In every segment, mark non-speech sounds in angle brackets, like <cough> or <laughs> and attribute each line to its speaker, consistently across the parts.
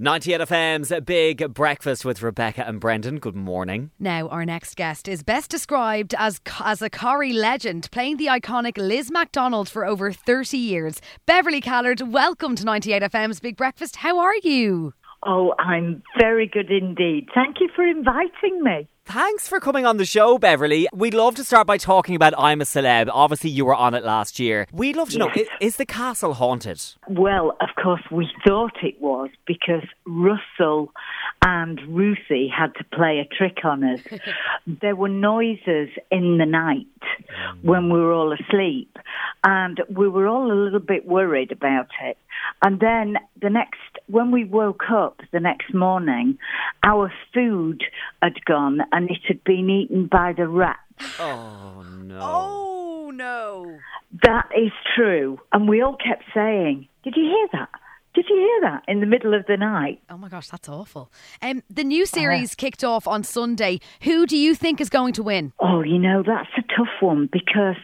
Speaker 1: 98 FM's Big Breakfast with Rebecca and Brendan. Good morning.
Speaker 2: Now, our next guest is best described as as a Corrie legend, playing the iconic Liz McDonald for over 30 years. Beverley Callard, welcome to 98 FM's Big Breakfast. How are you?
Speaker 3: Oh, I'm very good indeed. Thank you for inviting me.
Speaker 1: Thanks for coming on the show, Beverley. We'd love to start by talking about I'm a Celeb. Obviously, you were on it last year. We'd love to know is, is the castle haunted?
Speaker 3: Well, of course, we thought it was because Russell and Ruthie had to play a trick on us. <laughs> there were noises in the night mm. when we were all asleep, and we were all a little bit worried about it. And then the next, when we woke up the next morning, our food had gone and it had been eaten by the rats.
Speaker 1: Oh, no.
Speaker 2: Oh, no.
Speaker 3: That is true. And we all kept saying, Did you hear that? Did you hear that in the middle of the night?
Speaker 2: Oh my gosh, that's awful. Um, the new series kicked off on Sunday. Who do you think is going to win?
Speaker 3: Oh, you know, that's a tough one because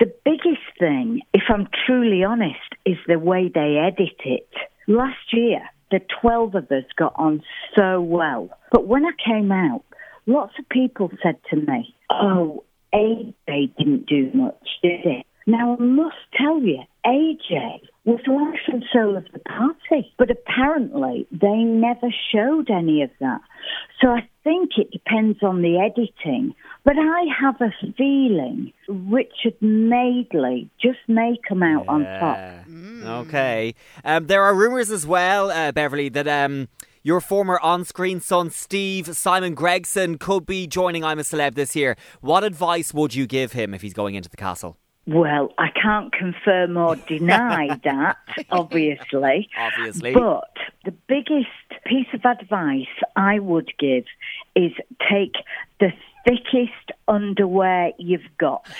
Speaker 3: the biggest thing, if I'm truly honest, is the way they edit it. Last year, the 12 of us got on so well. But when I came out, lots of people said to me, Oh, AJ didn't do much, did it? Now, I must tell you, AJ was the life and soul of the party, but apparently they never showed any of that. So I think it depends on the editing. But I have a feeling Richard Madeley just may come out on top.
Speaker 1: Okay. Um, there are rumours as well, uh, Beverley, that um, your former on screen son, Steve Simon Gregson, could be joining I'm a Celeb this year. What advice would you give him if he's going into the castle?
Speaker 3: Well, I can't confirm or deny <laughs> that, obviously.
Speaker 1: Obviously.
Speaker 3: But the biggest piece of advice I would give is take the thickest underwear you've got. <laughs>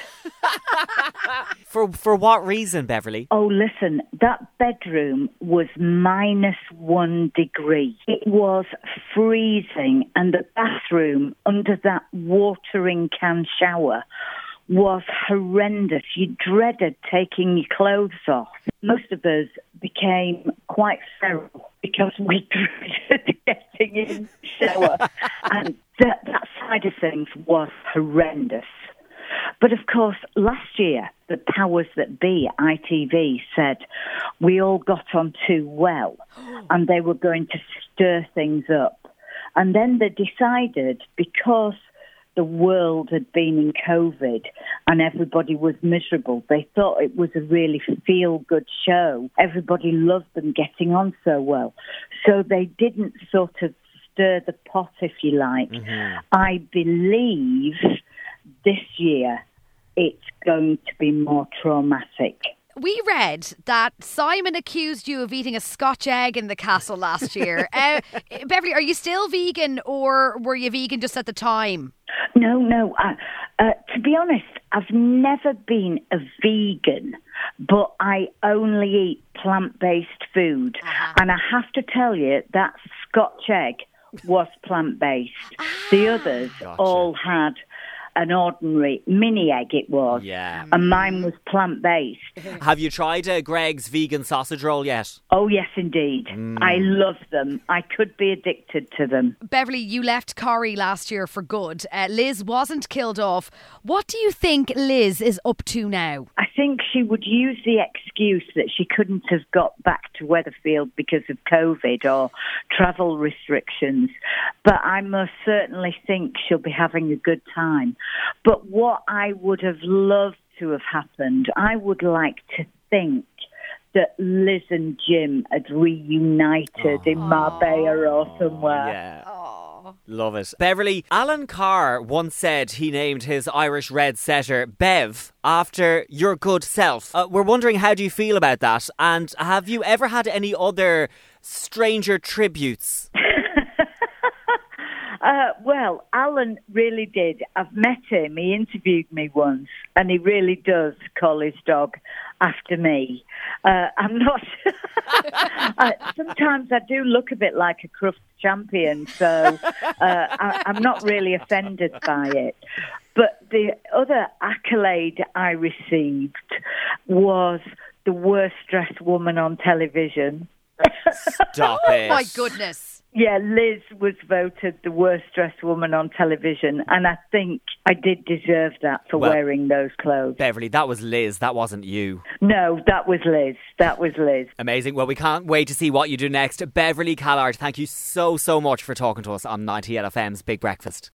Speaker 1: For for what reason, Beverley?
Speaker 3: Oh, listen, that bedroom was minus one degree. It was freezing, and the bathroom under that watering can shower was horrendous. You dreaded taking your clothes off. Most of us became quite feral because we <laughs> dreaded getting in the shower. and side of things was horrendous. But of course, last year, the powers that be, ITV, said we all got on too well <gasps> and they were going to stir things up. And then they decided because the world had been in COVID and everybody was miserable, they thought it was a really feel good show. Everybody loved them getting on so well. So they didn't sort of stir the pot, if you like. I believe this year it's going to be more traumatic.
Speaker 2: We read that Simon accused you of eating a Scotch egg in the castle last year. <laughs> uh, Beverley, are you still vegan or were you vegan just at the time?
Speaker 3: No, no. Uh, uh, to be honest, I've never been a vegan, but I only eat plant based food. And I have to tell you, that Scotch egg was plant based. The ah. others
Speaker 1: Gotcha.
Speaker 3: all had an ordinary mini egg, it was.
Speaker 1: Yeah.
Speaker 3: And mine was plant based. <laughs>
Speaker 1: Have you tried uh, Greggs vegan sausage roll yet?
Speaker 3: Oh, yes, indeed. I love them. I could be addicted to them.
Speaker 2: Beverley, you left Corrie last year for good. Uh, Liz wasn't killed off. What do you think Liz is up to now?
Speaker 3: I think she would use the excuse that she couldn't have got back to Weatherfield because of COVID or travel restrictions. But I most certainly think she'll be having a good time. But what I would have loved to have happened, I would like to think that Liz and Jim had reunited in Marbella or somewhere.
Speaker 1: Yeah. Love it. Beverley, Alan Carr once said he named his Irish Red setter Bev after your good self. Uh, we're wondering how do you feel about that? And have you ever had any other stranger tributes?
Speaker 3: Uh, well, Alan really did. I've met him. He interviewed me once, and he really does call his dog after me. Uh, I'm not. <laughs> uh, sometimes I do look a bit like a Crufts champion, so uh, I, I'm not really offended by it. But the other accolade I received was the worst dressed woman on television.
Speaker 1: Stop it.
Speaker 2: Oh my goodness.
Speaker 3: Yeah, Liz was voted the worst dressed woman on television, and I think I did deserve that for
Speaker 1: Well-
Speaker 3: wearing those clothes.
Speaker 1: Beverley, that was Liz. That wasn't you.
Speaker 3: No, that was Liz. That was Liz.
Speaker 1: Amazing. Well, we can't wait to see what you do next. Beverley Callard, thank you so, so much for talking to us on 98FM's Big Breakfast.